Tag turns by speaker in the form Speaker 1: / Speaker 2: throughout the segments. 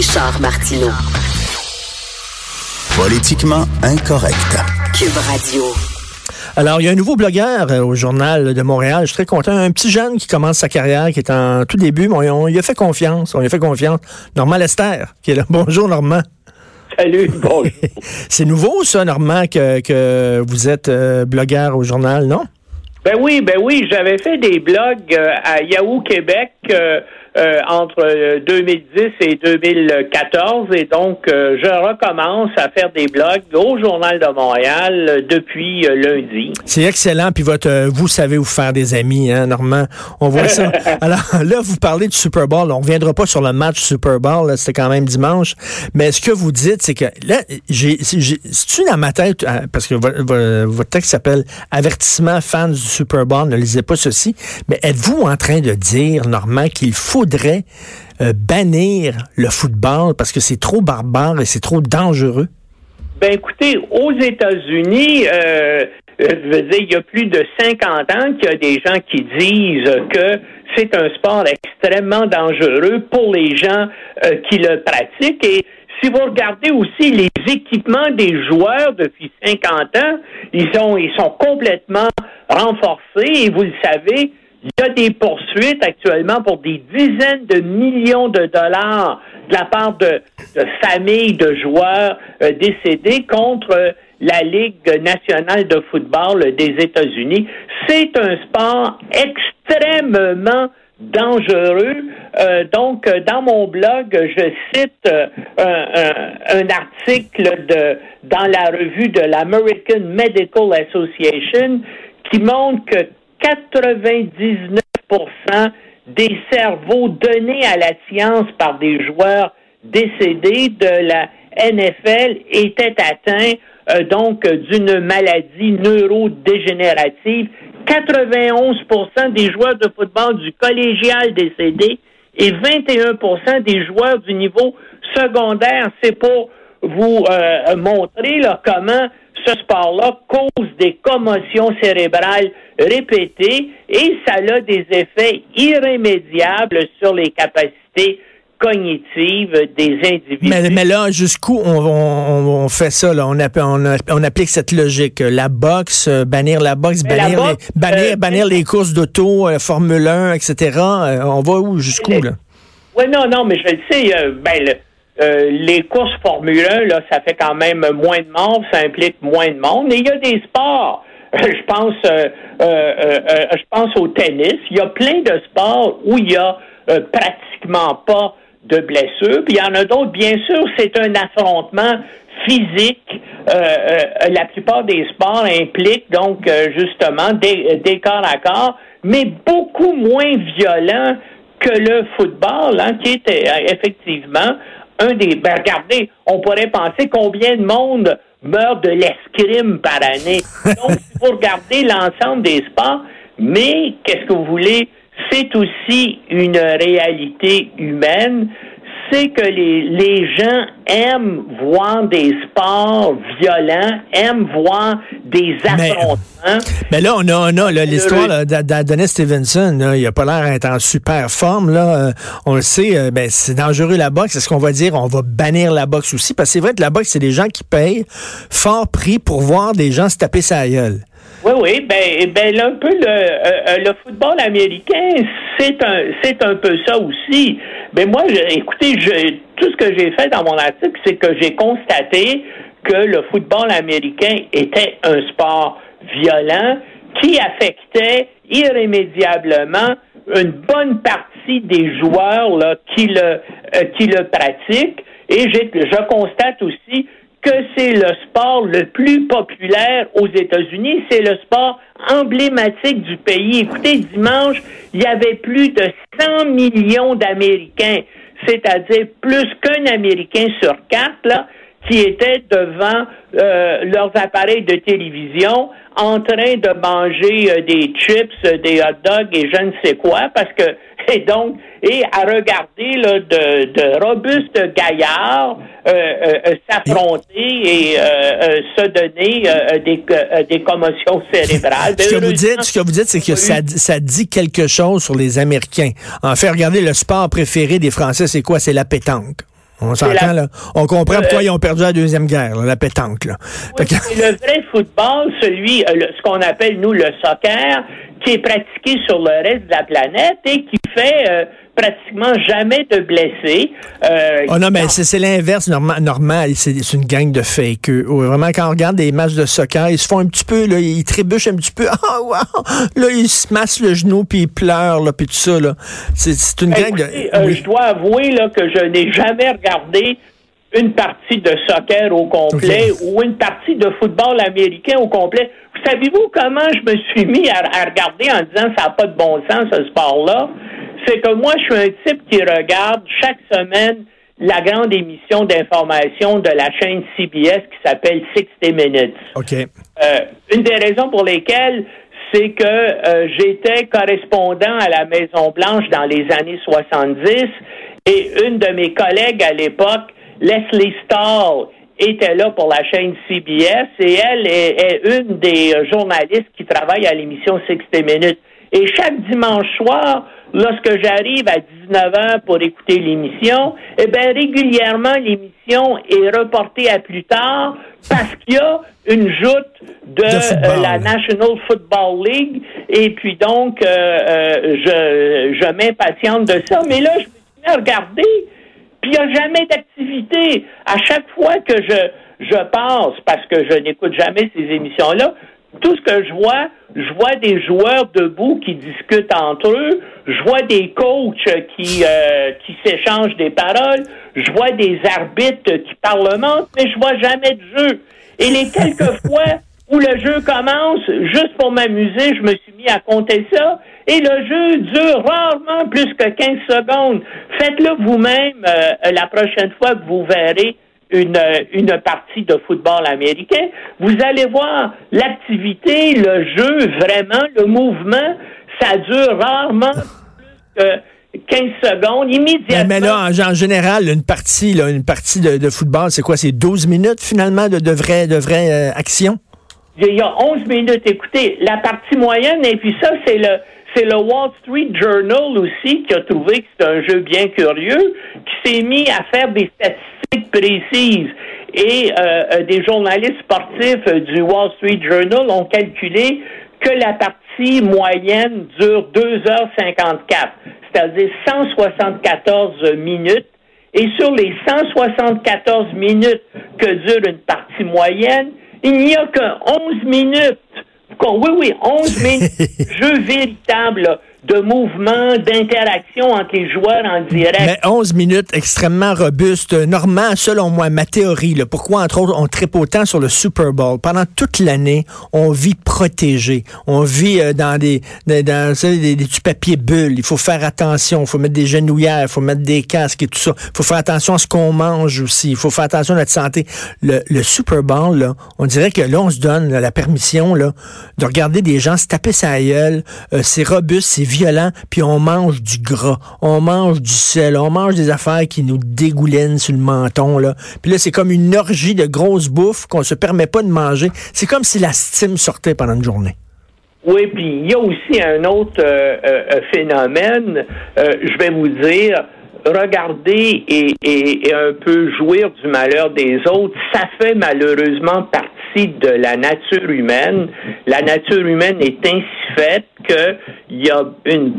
Speaker 1: Richard Martineau.
Speaker 2: Politiquement incorrect.
Speaker 1: Cube Radio.
Speaker 3: Alors, il y a un nouveau blogueur euh, au Journal de Montréal. Je suis très content. Un petit jeune qui commence sa carrière, qui est en tout début, mais on, on lui a fait confiance. On lui a fait confiance. Normand Lester, qui est là. Bonjour, Normand.
Speaker 4: Salut, bonjour.
Speaker 3: C'est nouveau, ça, Normand, que, que vous êtes euh, blogueur au journal, non?
Speaker 4: Ben oui, ben oui, j'avais fait des blogs euh, à Yahoo Québec euh, euh, entre euh, 2010 et 2014 et donc euh, je recommence à faire des blogs au Journal de Montréal euh, depuis euh, lundi.
Speaker 3: C'est excellent. Puis votre, euh, vous savez vous faire des amis, hein, Normand? On voit ça. Alors là, vous parlez du Super Bowl. On reviendra pas sur le match Super Bowl. C'était quand même dimanche. Mais ce que vous dites, c'est que là, j'ai, c'est-tu dans ma tête, euh, parce que vo- vo- votre texte s'appelle Avertissement fans du Super Bowl, ne lisez pas ceci. Mais êtes-vous en train de dire, Normand, qu'il faudrait euh, bannir le football parce que c'est trop barbare et c'est trop dangereux?
Speaker 4: Ben écoutez, aux États-Unis, euh, euh, il y a plus de 50 ans qu'il y a des gens qui disent que c'est un sport extrêmement dangereux pour les gens qui le pratiquent. Et si vous regardez aussi les équipements des joueurs depuis 50 ans, ils sont, ils sont complètement renforcés et vous le savez, il y a des poursuites actuellement pour des dizaines de millions de dollars de la part de, familles de joueurs euh, décédés contre euh, la Ligue nationale de football des États-Unis. C'est un sport extrêmement dangereux. Euh, donc, euh, dans mon blog, je cite euh, un- un article de dans la revue de l'American Medical Association qui montre que 99% des cerveaux donnés à la science par des joueurs décédés de la NFL étaient atteints euh, donc d'une maladie neurodégénérative. 91% des joueurs de football du collégial décédés et 21% des joueurs du niveau secondaire. C'est pour vous euh, montrer là, comment ce sport-là cause des commotions cérébrales répétées et ça a des effets irrémédiables sur les capacités cognitives des individus.
Speaker 3: Mais, mais là, jusqu'où on, on- on fait ça? Là? On, applique cette logique. La boxe, euh, bannir la boxe,
Speaker 4: Mais la
Speaker 3: bannir,
Speaker 4: boxe,
Speaker 3: les, bannir,
Speaker 4: euh,
Speaker 3: bannir les courses d'auto, euh, Formule 1, etc. Euh, on va où? Jusqu'où? Là?
Speaker 4: Oui, non, non, mais je le sais. euh, ben, le- euh, les courses Formule 1, là, ça fait quand même moins de morts, ça implique moins de monde. Mais il y a des sports. je pense, euh, euh, je pense au tennis. Il y a plein de sports où il y a pratiquement pas de blessures. Puis il y en a d'autres, bien sûr, c'est un affrontement physique. La plupart des sports impliquent donc justement des, corps à corps, mais beaucoup moins violents que le football, hein, qui est effectivement un des. Ben, regardez, on pourrait penser combien de monde meurt de l'escrime par année. Donc, il faut regarder l'ensemble des sports, mais qu'est-ce que vous voulez? C'est aussi une réalité humaine. C'est que les, les gens aiment voir des sports violents, aiment voir des affrontements.
Speaker 3: Mais là, on a, on a l'histoire d'Adonis Stevenson. là, il a pas l'air d'être en super forme. Là. Euh, on le sait, euh, ben, c'est dangereux la boxe. Est-ce qu'on va dire on va bannir la boxe aussi? Parce que c'est vrai que la boxe, c'est des gens qui payent fort prix pour voir des gens se taper sa gueule.
Speaker 4: Oui, oui, ben, ben là, un peu le, euh, le football américain, c'est un, c'est un peu ça aussi. Mais moi, je- écoutez, je, tout ce que j'ai fait dans mon article, c'est que j'ai constaté que le football américain était un sport violent qui affectait irrémédiablement une bonne partie des joueurs là, qui le euh, qui le pratiquent. Et je constate aussi que c'est le sport le plus populaire aux États-Unis. C'est le sport emblématique du pays. Écoutez, dimanche, il y avait plus de 100 millions d'Américains, c'est-à-dire plus qu'un Américain sur quatre, là, qui étaient devant euh, leurs appareils de télévision en train de manger euh, des chips, euh, des hot dogs et je ne sais quoi, parce que et donc et à regarder là, de, de robustes gaillards euh, euh, s'affronter et euh, euh, se donner euh, des, euh, des commotions cérébrales.
Speaker 3: Ce que vous
Speaker 4: Heureusement,
Speaker 3: dites, ce que vous dites, c'est que ça, ça dit quelque chose sur les Américains. En fait, regardez, le sport préféré des Français, c'est quoi? C'est la pétanque. On s'entend, là. On comprend euh, pourquoi ils ont perdu la Deuxième Guerre, la pétanque, là.
Speaker 4: le vrai football, celui, euh, ce qu'on appelle, nous, le soccer, qui est pratiqué sur le reste de la planète et qui fait euh, pratiquement jamais de blessés.
Speaker 3: Euh, oh non, mais c'est l'inverse normal. C'est une gang de fake. Vraiment, quand on regarde des matchs de soccer, ils se font un petit peu, là, ils trébuchent un petit peu. Ah, wow! Là, ils se massent le genou, puis ils pleurent, là, puis tout ça. C'est une gang de...
Speaker 4: Euh, je dois avouer là, que je n'ai jamais regardé une partie de soccer au complet ou une partie de football américain au complet. Vous savez-vous comment je me suis mis à, regarder en disant ça n'a pas de bon sens ce sport-là? C'est que moi, je suis un type qui regarde chaque semaine la grande émission d'information de la chaîne CBS qui s'appelle 60 Minutes.
Speaker 3: OK.
Speaker 4: Euh, une des raisons pour lesquelles c'est que euh, j'étais correspondant à la Maison Blanche dans les années 70 et une de mes collègues à l'époque Leslie Stahl était là pour la chaîne CBS et elle est, une des journalistes qui travaille à l'émission 60 Minutes. Et chaque dimanche soir, lorsque j'arrive à 19h pour écouter l'émission, eh bien, régulièrement, l'émission est reportée à plus tard parce qu'il y a une joute de, euh, la National Football League. Et puis donc, euh, euh, je, je m'impatiente de ça. Mais là, je me suis regarder puis il n'y a jamais d'activité. À chaque fois que je, je passe, parce que je n'écoute jamais ces émissions-là, tout ce que je vois, je vois des joueurs debout qui discutent entre eux, je vois des coachs qui, euh, qui s'échangent des paroles, je vois des arbitres qui parlementent, mais je vois jamais de jeu. Et les quelques fois où le jeu commence, juste pour m'amuser, je me suis mis à compter ça, et le jeu dure rarement plus que 15 secondes. Faites-le vous-même euh, la prochaine fois que vous verrez une, euh, une partie de football américain. Vous allez voir l'activité, le jeu, vraiment, le mouvement, ça dure rarement plus que 15 secondes, immédiatement.
Speaker 3: Mais, là, en, général, une partie, une partie de, football, c'est quoi? C'est 12 minutes finalement de, vraies de vraie, euh, actions?
Speaker 4: Il y a 11 minutes. Écoutez, la partie moyenne, et puis ça, c'est le c'est le Wall Street Journal aussi qui a trouvé que c'est un jeu bien curieux, qui s'est mis à faire des statistiques précises. Et euh, euh, des journalistes sportifs du Wall Street Journal ont calculé que la partie moyenne dure 2h54, c'est-à-dire 174 minutes. Et sur les 174 minutes que dure une partie moyenne, il n'y a que 11 minutes. Oui, oui, 11 minutes, jeu véritable de mouvement, d'interaction entre les joueurs en direct.
Speaker 3: Mais 11 minutes extrêmement robustes. Normand, selon moi, ma théorie, là, pourquoi, entre autres, on tripe autant sur le Super Bowl? Pendant toute l'année, on vit protégé. On vit euh, dans des, dans, des, des, papiers bulles. Il faut faire attention. Il faut mettre des genouillères. Il faut mettre des casques et tout ça. Il faut faire attention à ce qu'on mange aussi. Il faut faire attention à notre santé. Le, le Super Bowl, là, on dirait que là, on se donne la permission là, de regarder des gens se taper sa gueule. Euh, c'est robuste, violent, puis on mange du gras, on mange du sel, on mange des affaires qui nous dégoulinent sur le menton. Là. Puis là, c'est comme une orgie de grosse bouffe qu'on se permet pas de manger. C'est comme si la stime sortait pendant une journée.
Speaker 4: Oui, puis il y a aussi un autre euh, euh, phénomène, euh, je vais vous dire, regarder et, un peu jouir du malheur des autres, ça fait malheureusement partie de la nature humaine. La nature humaine est ainsi faite qu'il y a une,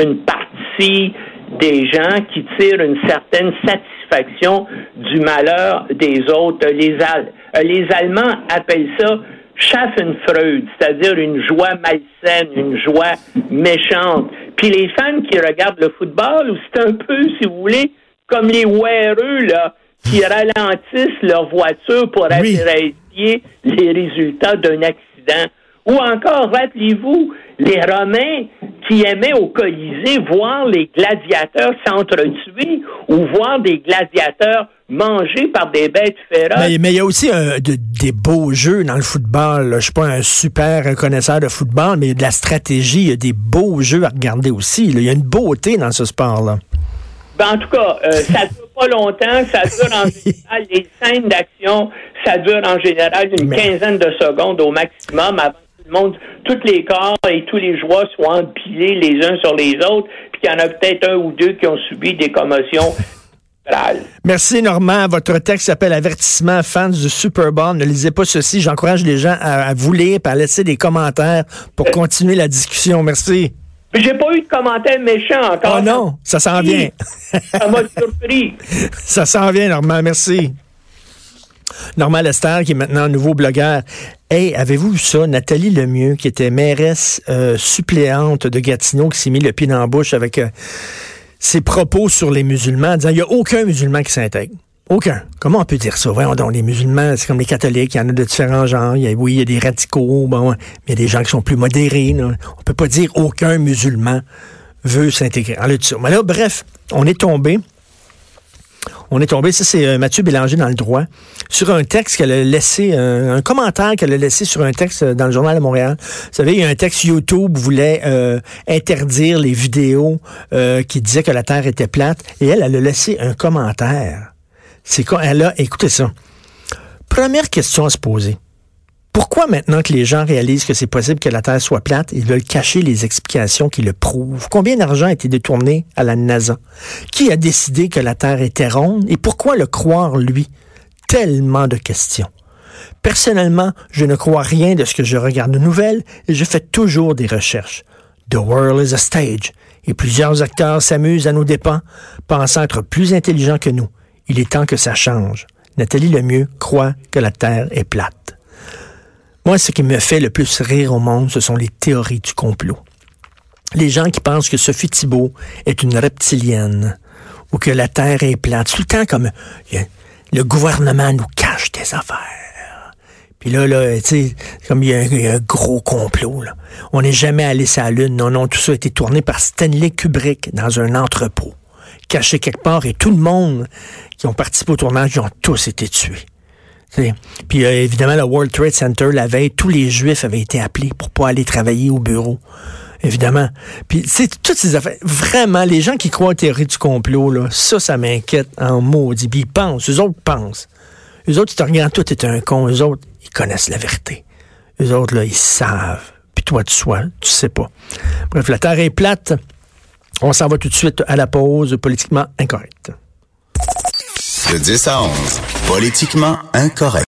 Speaker 4: une partie des gens qui tirent une certaine satisfaction du malheur des autres. Les, les Allemands appellent ça Schaffenfreude, c'est-à-dire une joie malsaine, une joie méchante. Puis les fans qui regardent le football, c'est un peu, si vous voulez, comme les weareux, là, qui ralentissent leur voiture pour apprécier les résultats d'un accident. Ou encore, rappelez-vous, les Romains qui aimaient au Colisée voir les gladiateurs s'entretuer ou voir des gladiateurs mangés par des bêtes féroces.
Speaker 3: Mais, il y a aussi euh, des beaux jeux dans le football. Je Je suis pas un super connaisseur de football, mais il y a de la stratégie, il y a des beaux jeux à regarder aussi. Il y a une beauté dans ce sport-là.
Speaker 4: Ben, en tout cas, euh, ça dure pas longtemps. Ça dure en général, les scènes d'action, ça dure en général une quinzaine de secondes au maximum avant le monde, tous les corps et tous les joueurs soient empilés les uns sur les autres, puis qu'il y en a peut-être un ou deux qui ont subi des commotions
Speaker 3: Merci, Normand. Votre texte s'appelle Avertissement fans du Super Bowl. Ne lisez pas ceci. J'encourage les gens à, vous lire et à laisser des commentaires pour continuer la discussion. Merci.
Speaker 4: J'ai pas eu de commentaires méchants encore.
Speaker 3: Oh non, ça s'en vient.
Speaker 4: ça m'a surpris.
Speaker 3: ça s'en vient, Normand. Merci. Normand Lester, qui est maintenant un nouveau blogueur. Hey, avez-vous vu ça? Nathalie Lemieux, qui était mairesse euh, suppléante de Gatineau, qui s'est mis le pied dans la bouche avec euh, ses propos sur les musulmans, disant il n'y a aucun musulman qui s'intègre. Aucun. Comment on peut dire ça? Donc, les musulmans, c'est comme les catholiques, il y en a de différents genres. Y a, oui, il y a des radicaux, mais il y a des gens qui sont plus modérés. On On peut pas dire aucun musulman veut s'intégrer. Mais là, bref, on est tombé on est tombé, ça c'est euh, Mathieu Bélanger dans le droit, sur un texte qu'elle a laissé, un, commentaire qu'elle a laissé sur un texte dans le journal de Montréal. Vous savez, il y a un texte YouTube voulait euh, interdire les vidéos euh, qui disaient que la Terre était plate, et elle, elle a laissé un commentaire. C'est quoi? Elle a, écoutez ça. Première question à se poser. Pourquoi maintenant que les gens réalisent que c'est possible que la Terre soit plate, ils veulent cacher les explications qui le prouvent? Combien d'argent a été détourné à la NASA? Qui a décidé que la Terre était ronde? Et pourquoi le croire, lui? Tellement de questions. Personnellement, je ne crois rien de ce que je regarde de nouvelles et je fais toujours des recherches. The world is a stage et plusieurs acteurs s'amusent à nos dépens, pensant être plus intelligents que nous. Il est temps que ça change. Nathalie Lemieux croit que la Terre est plate. Moi, ce qui me fait le plus rire au monde, ce sont les théories du complot. Les gens qui pensent que Sophie Thibault est une reptilienne ou que la Terre est plate. Tout le temps comme le gouvernement nous cache des affaires. Puis là, là, tu sais, comme il y, a un, gros complot. On n'est jamais allé sur la Lune. Non, non, tout ça a été tourné par Stanley Kubrick dans un entrepôt, caché quelque part, et tout le monde qui ont participé au tournage, ils ont tous été tués. Puis euh, évidemment, le World Trade Center, la veille, tous les Juifs avaient été appelés pour pas aller travailler au bureau. Évidemment. Puis, c'est toutes ces affaires. Vraiment, les gens qui croient aux théories du complot, là, ça, ça m'inquiète en maudit. Puis ils pensent, eux autres pensent. Eux autres, ils te regardent, toi, t'es un con. Eux autres, ils connaissent la vérité. Eux autres, là, ils savent. Puis toi, tu sois, tu sais pas. Bref, la Terre est plate. On s'en va tout de suite à la pause politiquement incorrecte.
Speaker 2: De 10 à 11, politiquement incorrect.